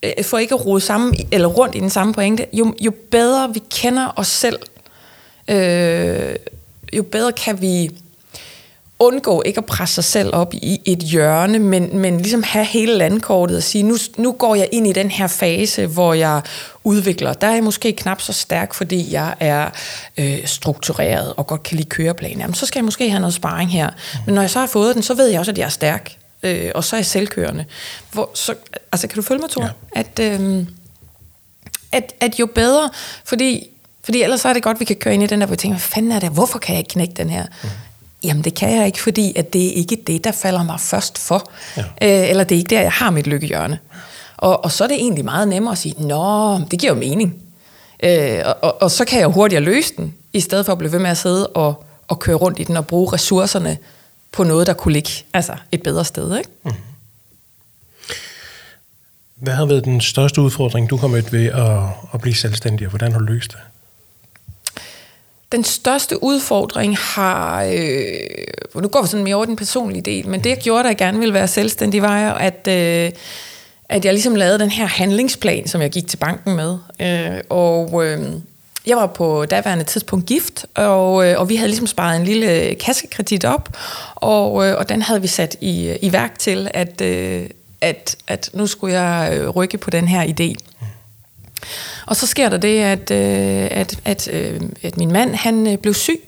øh, for ikke at rode sammen, eller rundt i den samme pointe, jo, jo bedre vi kender os selv, øh, jo bedre kan vi undgå ikke at presse sig selv op i et hjørne, men, men ligesom have hele landkortet og sige, nu, nu går jeg ind i den her fase, hvor jeg udvikler. Der er jeg måske knap så stærk, fordi jeg er øh, struktureret og godt kan lide køreplaner. Jamen, så skal jeg måske have noget sparring her. Men når jeg så har fået den, så ved jeg også, at jeg er stærk øh, og så er selvkørende. Hvor, så, altså, kan du følge mig, Thor? Ja. At, øh, at, at jo bedre, fordi Fordi ellers er det godt, at vi kan køre ind i den der, hvor vi tænker, hvad fanden er det? Hvorfor kan jeg ikke knække den her? Mm. Jamen det kan jeg ikke, fordi at det er ikke det, der falder mig først for. Ja. Øh, eller det er ikke der, jeg har mit lykkehjørne. Og, og så er det egentlig meget nemmere at sige, nå, det giver jo mening. Øh, og, og, og så kan jeg hurtigere løse den, i stedet for at blive ved med at sidde og, og køre rundt i den og bruge ressourcerne på noget, der kunne ligge altså et bedre sted. Ikke? Mm. Hvad har været den største udfordring, du har mødt ved at, at blive selvstændig, og hvordan har du løst det? Den største udfordring har, øh, nu går vi sådan mere over den personlige del, men det jeg gjorde, da jeg gerne ville være selvstændig, var at, øh, at jeg ligesom lavede den her handlingsplan, som jeg gik til banken med. Øh, og øh, jeg var på daværende tidspunkt gift, og, øh, og vi havde ligesom sparet en lille kassekredit op, og, øh, og den havde vi sat i, i værk til, at, øh, at, at nu skulle jeg øh, rykke på den her idé. Og så sker der det, at, øh, at, at, øh, at min mand han øh, blev syg,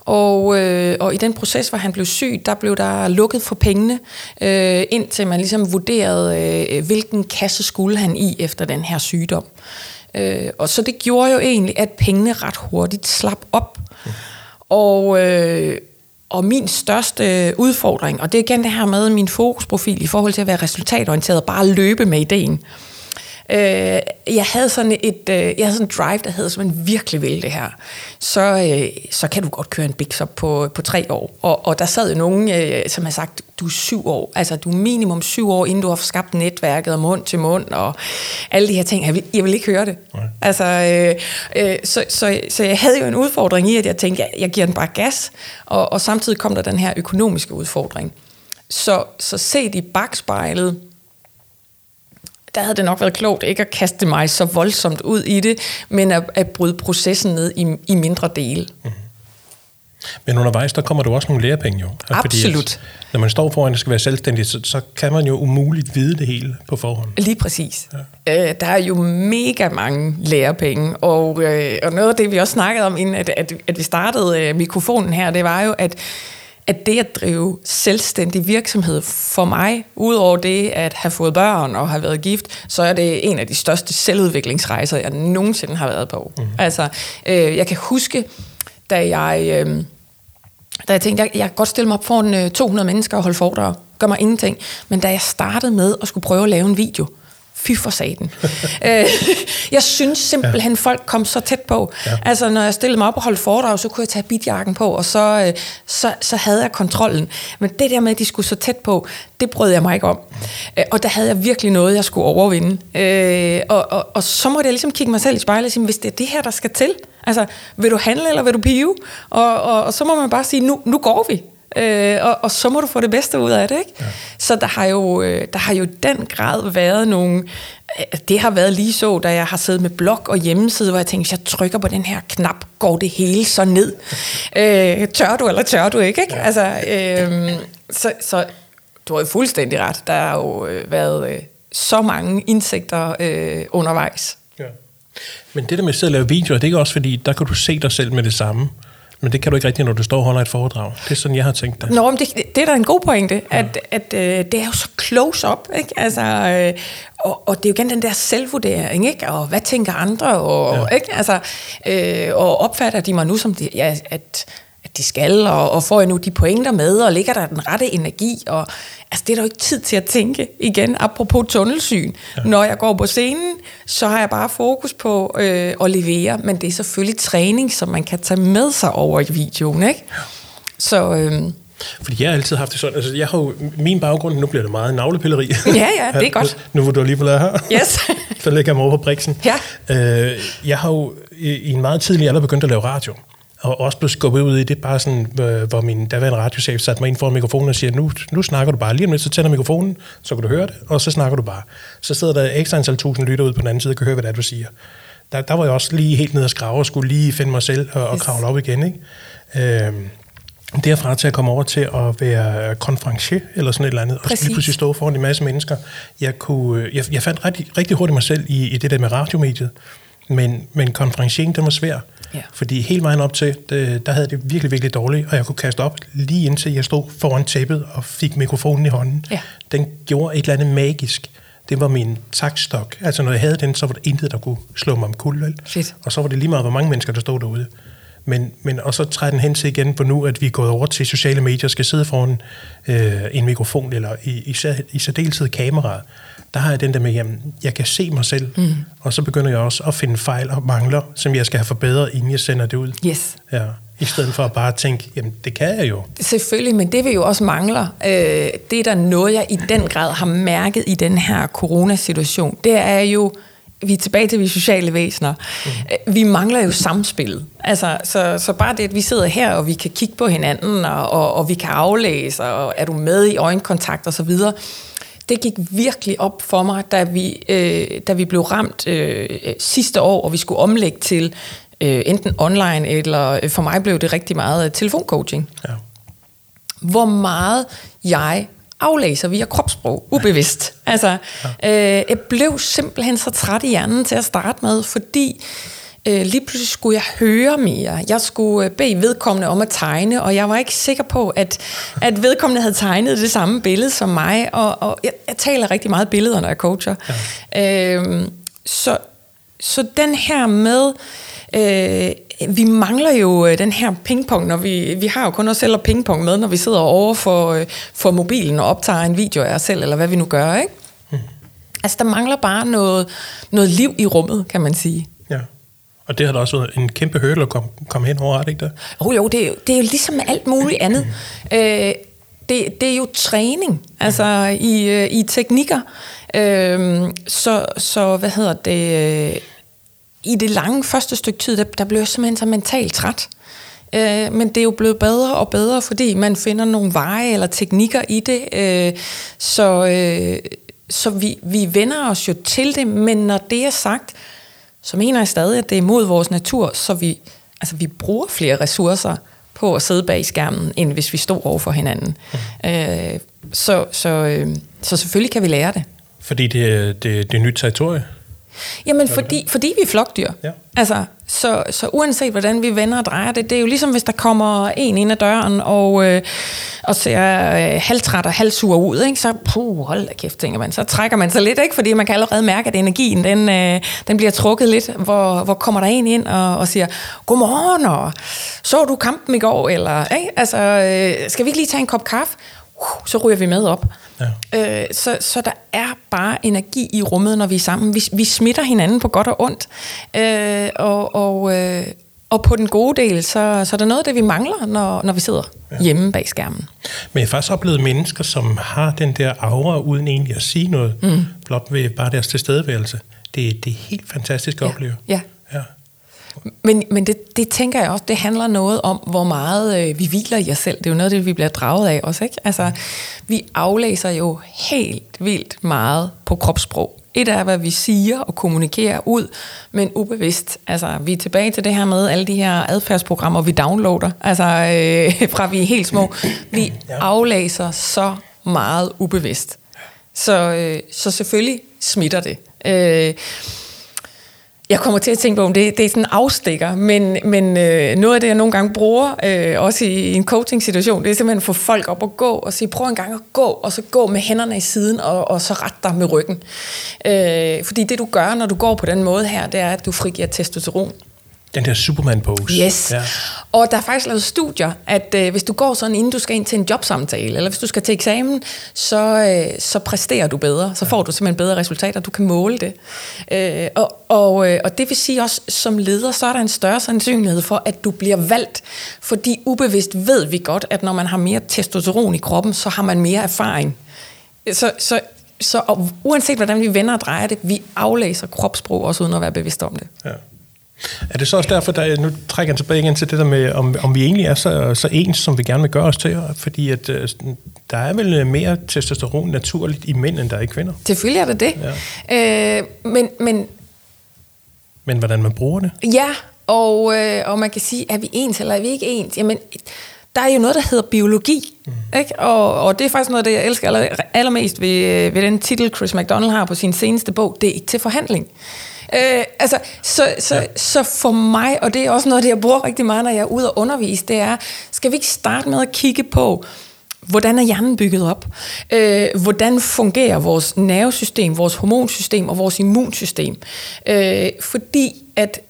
og, øh, og i den proces, hvor han blev syg, der blev der lukket for pengene, øh, indtil man ligesom vurderede, øh, hvilken kasse skulle han i efter den her sygdom. Øh, Øh, og så det gjorde jo egentlig, at pengene ret hurtigt slap op. Og, øh, og min største udfordring, og det er igen det her med min fokusprofil i forhold til at være resultatorienteret, bare løbe med ideen. Øh, jeg havde sådan et øh, jeg havde sådan en drive, der havde, som man virkelig ville det her. Så, øh, så kan du godt køre en Big Up på, på tre år. Og, og der sad jo nogen, øh, som har sagt, du er syv år. Altså, du er minimum syv år, inden du har skabt netværket og mund til mund, og alle de her ting. Jeg vil, jeg vil ikke høre det. Nej. Altså, øh, øh, så, så, så jeg havde jo en udfordring i, at jeg tænkte, jeg, jeg giver den bare gas. Og, og samtidig kom der den her økonomiske udfordring. Så, så set i bagspejlet, der havde det nok været klogt ikke at kaste mig så voldsomt ud i det, men at, at bryde processen ned i, i mindre dele. Mm. Men undervejs, der kommer du også nogle lærepenge jo. Absolut. Fordi, når man står foran, at skal være selvstændig, så, så kan man jo umuligt vide det hele på forhånd. Lige præcis. Ja. Øh, der er jo mega mange lærepenge, og, øh, og noget af det, vi også snakkede om, inden at, at, at vi startede øh, mikrofonen her, det var jo, at at det at drive selvstændig virksomhed for mig, udover det at have fået børn og have været gift, så er det en af de største selvudviklingsrejser, jeg nogensinde har været på. Mm. Altså, øh, jeg kan huske, da jeg, øh, da jeg tænkte, jeg, jeg kan godt stille mig op foran øh, 200 mennesker og holde foredrag, gør mig ingenting, men da jeg startede med at skulle prøve at lave en video, fy for saten. *laughs* Øh, jeg synes simpelthen, ja. folk kom så tæt på. Ja. Altså, når jeg stillede mig op og holdt foredrag, så kunne jeg tage bitjakken på, og så, øh, så, så havde jeg kontrollen. Men det der med, at de skulle så tæt på, det brød jeg mig ikke om. Øh, og der havde jeg virkelig noget, jeg skulle overvinde. Og, og, og så måtte jeg ligesom kigge mig selv i spejlet og sige, hvis det er det her, der skal til, altså, vil du handle, eller vil du pive? Og, og, og så må man bare sige, nu, nu går vi øh, og, og så må du få det bedste ud af det. Ikke? Ja. Så der har, jo, øh, der har jo den grad været nogle... Øh, det har været lige så, da jeg har siddet med blog og hjemmeside, hvor jeg tænkte, hvis jeg trykker på den her knap, går det hele så ned. *laughs* øh, tør du, eller tør du ikke? ikke? Ja. Altså, øh, så, så du har jo fuldstændig ret. Der har jo øh, været øh, så mange indsigter øh, undervejs. Ja. Men det der med at sidde og lave videoer, det er ikke også fordi, der kan du se dig selv med det samme. Men det kan du ikke rigtig, når du står og holder et foredrag. Det er sådan, jeg har tænkt det. Nå, men det, det er da en god pointe, ja. at, at øh, det er jo så close up, ikke? Altså, øh, og, og det er jo igen den der selvvurdering, ikke? Og hvad tænker andre? Og, ja. ikke? Altså, øh, og opfatter de mig nu som, de, ja, at at de skal, og, og får jeg nu de pointer med, og ligger der den rette energi, og altså, det er der jo ikke tid til at tænke igen, apropos tunnelsyn. Ja. Når jeg går på scenen, så har jeg bare fokus på øh, at levere, men det er selvfølgelig træning, som man kan tage med sig over i videoen, ikke? Ja. Så... Øh, fordi jeg har altid haft det sådan, altså jeg har jo, min baggrund, nu bliver det meget navlepilleri. Ja, ja, det er *laughs* godt. nu hvor du alligevel er her. Yes. *laughs* så lægger jeg mig over på briksen. Ja. Øh, jeg har jo i, i en meget tidlig alder begyndt at lave radio og også blev skubbet ud i det, bare sådan, hvor min daværende radiochef satte mig ind foran mikrofonen og siger, nu, nu snakker du bare. Lige om lidt, så tænder mikrofonen, så kan du høre det, og så snakker du bare. Så sidder der ekstra antal tusind lytter ud på den anden side og kan høre, hvad det er, du siger. Der, der var jeg også lige helt ned og skrave og skulle lige finde mig selv og, og kravle op igen. Ikke? Øhm, derfra til at komme over til at være konferencier eller sådan et eller andet, Præcis. og lige pludselig stå foran en masse mennesker. Jeg, kunne, jeg, jeg fandt rigtig, rigtig hurtigt mig selv i, i det der med radiomediet, men, men konferenciering, den var svær. Ja. Fordi hele vejen op til, det, der havde det virkelig, virkelig dårligt, og jeg kunne kaste op lige indtil jeg stod foran tæppet og fik mikrofonen i hånden. Ja. Den gjorde et eller andet magisk. det var min takstok. Altså når jeg havde den, så var der intet, der kunne slå mig om kul. Fedt. Og så var det lige meget, hvor mange mennesker, der stod derude. Men, men og så træder den hen til igen på nu, at vi er gået over til sociale medier, skal sidde foran øh, en mikrofon, eller i, i, i særdeleshed kamera. Der har jeg den der med, jamen, jeg kan se mig selv, mm. og så begynder jeg også at finde fejl og mangler, som jeg skal have forbedret, inden jeg sender det ud. Yes. Ja. I stedet for at bare tænke, jamen det kan jeg jo. Selvfølgelig, men det vi jo også mangler, øh, det er der noget, jeg i den grad har mærket i den her coronasituation, det er jo, vi er tilbage til vi sociale væsener. Mm. Vi mangler jo samspillet. Altså, så, så bare det, at vi sidder her, og vi kan kigge på hinanden, og, og, og vi kan aflæse, og er du med i øjenkontakt osv., det gik virkelig op for mig, da vi, øh, da vi blev ramt øh, sidste år, og vi skulle omlægge til øh, enten online, eller øh, for mig blev det rigtig meget telefoncoaching. Ja. Hvor meget jeg aflæser via kropssprog, ubevidst. Altså, ja. øh, jeg blev simpelthen så træt i hjernen til at starte med, fordi øh, lige pludselig skulle jeg høre mere. Jeg skulle øh, bede vedkommende om at tegne, og jeg var ikke sikker på, at, at vedkommende havde tegnet det samme billede som mig, og, og jeg, jeg taler rigtig meget billeder, når jeg coacher. Ja. Øh, så, så den her med Øh, vi mangler jo øh, den her pingpong, når vi, vi har jo kun os selv og pingpong med, når vi sidder over for, øh, for mobilen og optager en video af os selv, eller hvad vi nu gør, ikke? Mm. Altså, der mangler bare noget, noget liv i rummet, kan man sige. Og det har da også været en kæmpe hørel at komme, komme hen over, er det ikke det? Oh, jo, det er, det er jo ligesom med alt muligt andet. Mm. Øh, det, det er jo træning, altså i, øh, i teknikker. Øh, så, så, hvad hedder det i det lange første stykke tid, der, der blev jeg simpelthen så mentalt træt. Øh, men det er jo blevet bedre og bedre, fordi man finder nogle veje eller teknikker i det. Øh, så øh, så vi, vi vender os jo til det, men når det er sagt, så mener jeg stadig, at det er mod vores natur, så vi, altså, vi bruger flere ressourcer på at sidde bag skærmen, end hvis vi stod over for hinanden. Mm. Øh, så, så, øh, så selvfølgelig kan vi lære det. Fordi det, det, det er nyt territorie? Jamen, fordi, fordi vi er flokdyr. Ja. Altså, så, så uanset hvordan vi vender og drejer det, det er jo ligesom, hvis der kommer en ind ad døren og, øh, og ser øh, halvtræt og halvsur ud, ikke? så puh, hold da kæft, tænker man. Så trækker man sig lidt, ikke? fordi man kan allerede mærke, at energien den, øh, den bliver trukket lidt. Hvor, hvor kommer der en ind og, og siger, godmorgen, og så du kampen i går? Eller, ikke? Altså, øh, skal vi ikke lige tage en kop kaffe? Uh, så ryger vi med op. Ja. Øh, så, så der er bare energi i rummet, når vi er sammen. Vi, vi smitter hinanden på godt og ondt. Øh, og, og, øh, og på den gode del, så, så er der noget af det, vi mangler, når, når vi sidder ja. hjemme bag skærmen. Men jeg har faktisk oplevet mennesker, som har den der aura, uden egentlig at sige noget, mm. blot ved bare deres tilstedeværelse. Det, det er helt fantastisk at ja. opleve. Ja. ja. Men, men det, det tænker jeg også, det handler noget om, hvor meget øh, vi hviler i os selv. Det er jo noget af det, vi bliver draget af også. Ikke? Altså, vi aflæser jo helt vildt meget på kropssprog. Et er, hvad vi siger og kommunikerer ud, men ubevidst. Altså, vi er tilbage til det her med alle de her adfærdsprogrammer, vi downloader, altså øh, fra vi er helt små. Vi aflæser så meget ubevidst. Så, øh, så selvfølgelig smitter det. Øh, jeg kommer til at tænke på, om det, det er sådan en afstikker, men, men øh, noget af det, jeg nogle gange bruger, øh, også i, i en coaching-situation, det er simpelthen at få folk op og gå, og sige, prøv en gang at gå, og så gå med hænderne i siden, og, og så ret dig med ryggen. Øh, fordi det, du gør, når du går på den måde her, det er, at du frigiver testosteron. Den der Superman-pose. Yes. Ja. Og der er faktisk lavet studier, at øh, hvis du går sådan, inden du skal ind til en jobsamtale, eller hvis du skal til eksamen, så, øh, så præsterer du bedre. Så får du simpelthen bedre resultater, du kan måle det. Øh, og, og, øh, og det vil sige også, som leder, så er der en større sandsynlighed for, at du bliver valgt. Fordi ubevidst ved vi godt, at når man har mere testosteron i kroppen, så har man mere erfaring. Så, så så uanset hvordan vi vender og drejer det, vi aflæser kropssprog også uden at være bevidst om det. Ja. Er det så også derfor, der nu trækker jeg tilbage igen til det der med, om, om vi egentlig er så, så ens, som vi gerne vil gøre os til? Fordi at, øh, der er vel mere testosteron naturligt i mænd, end der er i kvinder. Selvfølgelig er det det. Ja. Øh, men, men, men hvordan man bruger det? Ja, og, øh, og man kan sige, er vi ens eller er vi ikke ens? Jamen, der er jo noget, der hedder biologi. Mm. Ikke? Og, og det er faktisk noget, det jeg elsker aller, allermest ved, ved den titel, Chris McDonald har på sin seneste bog, det er ikke til forhandling. Øh, altså, så, så, ja. så for mig, og det er også noget, det jeg bruger rigtig meget, når jeg er ude og undervise, det er, skal vi ikke starte med at kigge på, hvordan er hjernen bygget op? Øh, hvordan fungerer vores nervesystem, vores hormonsystem og vores immunsystem? Øh, fordi at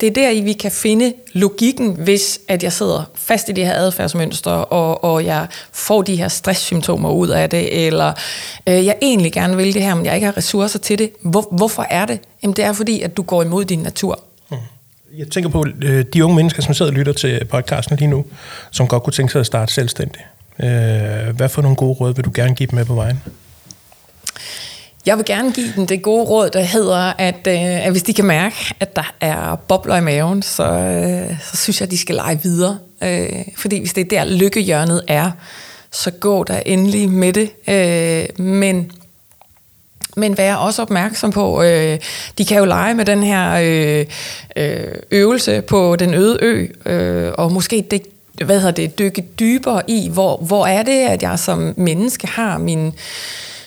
det er der, i vi kan finde logikken, hvis at jeg sidder fast i de her adfærdsmønstre, og, og jeg får de her stresssymptomer ud af det, eller øh, jeg egentlig gerne vil det her, men jeg ikke har ressourcer til det. Hvor, hvorfor er det? Jamen det er fordi, at du går imod din natur. Mm. Jeg tænker på øh, de unge mennesker, som sidder og lytter til podcasten lige nu, som godt kunne tænke sig at starte selvstændigt. Øh, hvad for nogle gode råd vil du gerne give dem med på vejen? Jeg vil gerne give dem det gode råd, der hedder, at, øh, at hvis de kan mærke, at der er bobler i maven, så, øh, så synes jeg, at de skal lege videre. Øh, fordi hvis det er der lykkehjørnet er, så gå der endelig med det. Øh, men men vær også opmærksom på, øh, de kan jo lege med den her øh, øh, øvelse på den øde ø, øh, og måske det, hvad hedder det, dykke dybere i, hvor, hvor er det, at jeg som menneske har min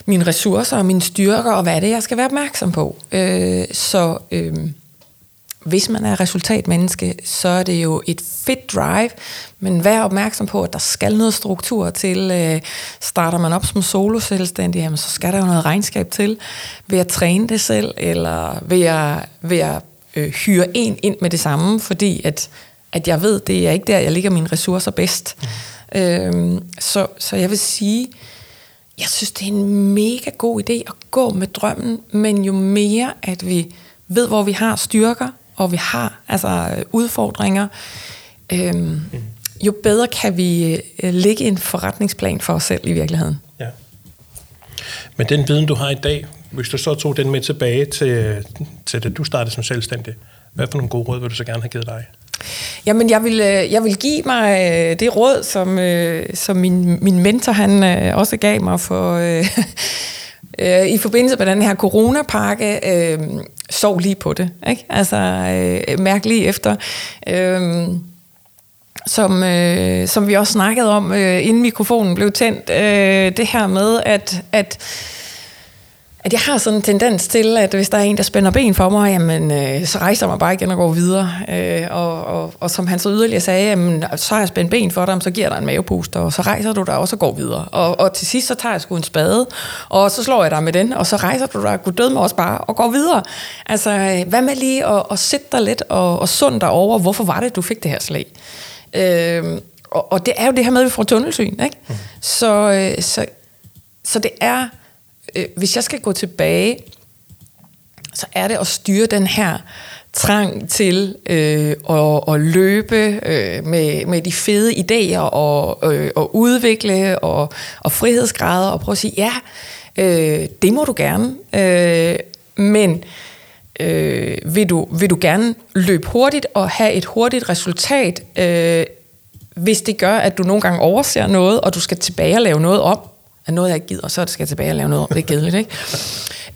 mine ressourcer og mine styrker, og hvad er det, jeg skal være opmærksom på. Øh, så øh, hvis man er resultatmenneske, så er det jo et fedt drive, men vær opmærksom på, at der skal noget struktur til. Øh, starter man op som solo-selvstændig, jamen, så skal der jo noget regnskab til. Ved at træne det selv, eller ved at, ved at øh, hyre en ind med det samme, fordi at, at jeg ved, det er ikke der, jeg ligger mine ressourcer bedst. Mm. Øh, så, så jeg vil sige, jeg synes, det er en mega god idé at gå med drømmen, men jo mere, at vi ved, hvor vi har styrker, og vi har altså udfordringer, øhm, mm. jo bedre kan vi øh, lægge en forretningsplan for os selv i virkeligheden. Ja. Men den viden, du har i dag, hvis du så tog den med tilbage til, til det, du startede som selvstændig, hvad for nogle gode råd vil du så gerne have givet dig? Jamen, jeg vil, øh, jeg vil give mig øh, det råd, som, som min, min mentor han også gav mig for... *laughs* i forbindelse med den her coronapakke, sov lige på det. Ikke? Altså, øh, mærk lige efter. Øh, som, øh, som vi også snakkede om, øh, inden mikrofonen blev tændt, øh, det her med, at, at at jeg har sådan en tendens til, at hvis der er en, der spænder ben for mig, jamen, øh, så rejser jeg mig bare igen og går videre. Øh, og, og, og som han så yderligere sagde, jamen, så har jeg spændt ben for dig, så giver dig en mavepuster, og så rejser du dig også og går videre. Og, og til sidst, så tager jeg sgu en spade, og så slår jeg dig med den, og så rejser du dig, gud død mig også bare, og går videre. Altså, hvad med lige at, at sætte dig lidt og, og sund dig over, hvorfor var det, du fik det her slag? Øh, og, og det er jo det her med, at vi får tunnelsyn, ikke? Mm. Så, øh, så, så det er øh, hvis jeg skal gå tilbage, så er det at styre den her trang til øh, at, at løbe øh, med, med de fede idéer og, øh, og udvikle og, og frihedsgrader og prøve at sige, ja, øh, det må du gerne, øh, men øh, vil, du, vil du gerne løbe hurtigt og have et hurtigt resultat, øh, hvis det gør, at du nogle gange overser noget, og du skal tilbage og lave noget om, er noget, jeg ikke gider, og så skal jeg tilbage og lave noget om. Det er kedeligt, ikke?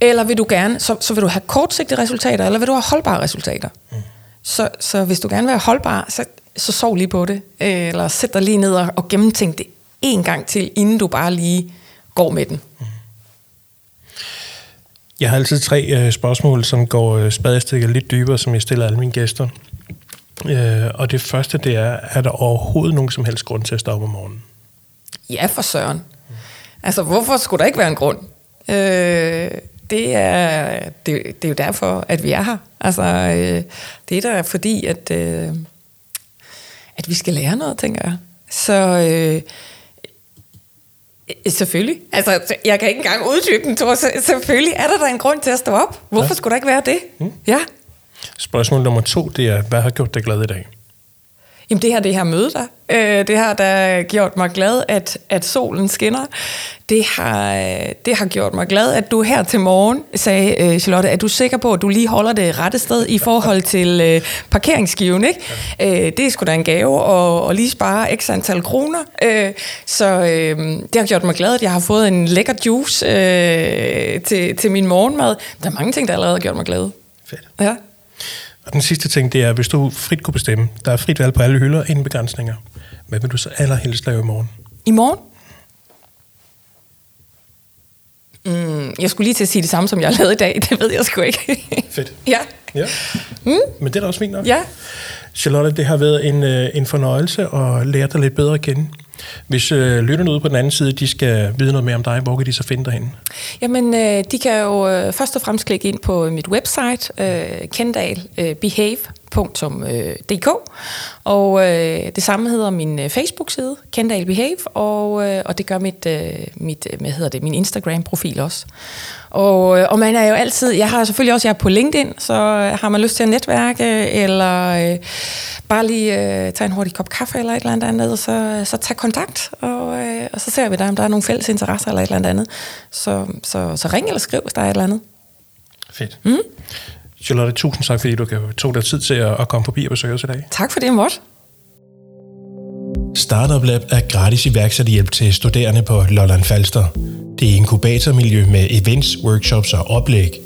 Eller vil du gerne, så, så vil du have kortsigtede resultater, eller vil du have holdbare resultater? Mm. Så, så hvis du gerne vil have holdbare, så, så sov lige på det. Eller sæt dig lige ned og, og gennemtænk det en gang til, inden du bare lige går med den. Mm. Jeg har altid tre øh, spørgsmål, som går øh, spadestikket lidt dybere, som jeg stiller alle mine gæster. Øh, og det første, det er, er der overhovedet nogen som helst grund til at stoppe om morgenen? Ja, for søren. Altså, hvorfor skulle der ikke være en grund? Øh, det, er, det, det er jo derfor, at vi er her. Altså, øh, det er der fordi, at, øh, at vi skal lære noget, tænker jeg. Så øh, selvfølgelig. Altså, jeg kan ikke engang uddybe den, Thor. Selvfølgelig er der da en grund til at stå op. Hvorfor ja. skulle der ikke være det? Mm. Ja. Spørgsmål nummer to, det er, hvad har gjort dig glad i dag? Jamen det her, det her møde der, øh, det har der gjort mig glad, at, at solen skinner. Det har, det har gjort mig glad, at du her til morgen sagde, øh, Charlotte, er du sikker på, at du lige holder det rette sted i forhold til øh, parkeringsskiven, ikke? Ja. Øh, det er sgu da en gave, og, og lige spare x antal kroner. Øh, så øh, det har gjort mig glad, at jeg har fået en lækker juice øh, til, til min morgenmad. Der er mange ting, der allerede har gjort mig glad. Fedt. Ja. Og den sidste ting, det er, hvis du frit kunne bestemme, der er frit valg på alle hylder, ingen begrænsninger. Hvad vil du så allerhelst lave i morgen? I morgen? Mm, jeg skulle lige til at sige det samme, som jeg lavet i dag. *laughs* Det ved jeg sgu ikke. Fedt. ja. ja. Mm. Men det er da også fint nok. Ja. Charlotte, det har været en, øh, en fornøjelse at lære dig lidt bedre at kende. Hvis øh, lytterne ude på den anden side, de skal vide noget mere om dig, hvor kan de så finde dig henne? Jamen, øh, de kan jo øh, først og fremmest klikke ind på mit website, øh, kendalbehave.dk, øh, og øh, det samme hedder min øh, Facebook-side, Kendal Behave, og, øh, og det gør mit, øh, mit øh, hvad hedder det, min Instagram-profil også. Og, øh, og man er jo altid, jeg har selvfølgelig også, jeg er på LinkedIn, så øh, har man lyst til at netværke, eller øh, bare lige øh, tage en hurtig kop kaffe eller et eller andet, så, så tag kontakt, og, øh, og så ser vi der, om der er nogle fælles interesser eller et eller andet. Så, så, så ring eller skriv, hvis der er et eller andet. Fedt. Mm? Charlotte, tusind tak, fordi du tog dig tid til at, at komme forbi og besøge os i dag. Tak for det, Mort. Startup Lab er gratis iværksætterhjælp til studerende på Lolland Falster. Det er inkubatormiljø med events, workshops og oplæg.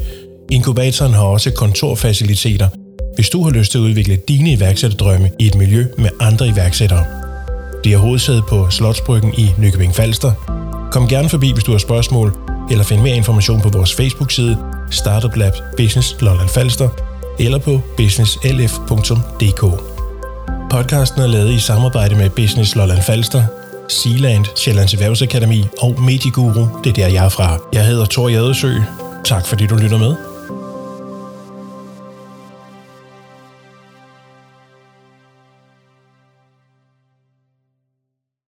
Inkubatoren har også kontorfaciliteter, hvis du har lyst til at udvikle dine iværksætterdrømme i et miljø med andre iværksættere. Det er hovedsædet på Slotsbryggen i Nykøbing Falster. Kom gerne forbi, hvis du har spørgsmål, eller find mere information på vores Facebook-side Startup Lab Business Lolland Falster eller på businesslf.dk. Podcasten er lavet i samarbejde med Business Lolland Falster, Sealand, Sjællands Erhvervsakademi og Mediguru, det er der jeg er fra. Jeg hedder Tor Jadesø. Tak fordi du lytter med.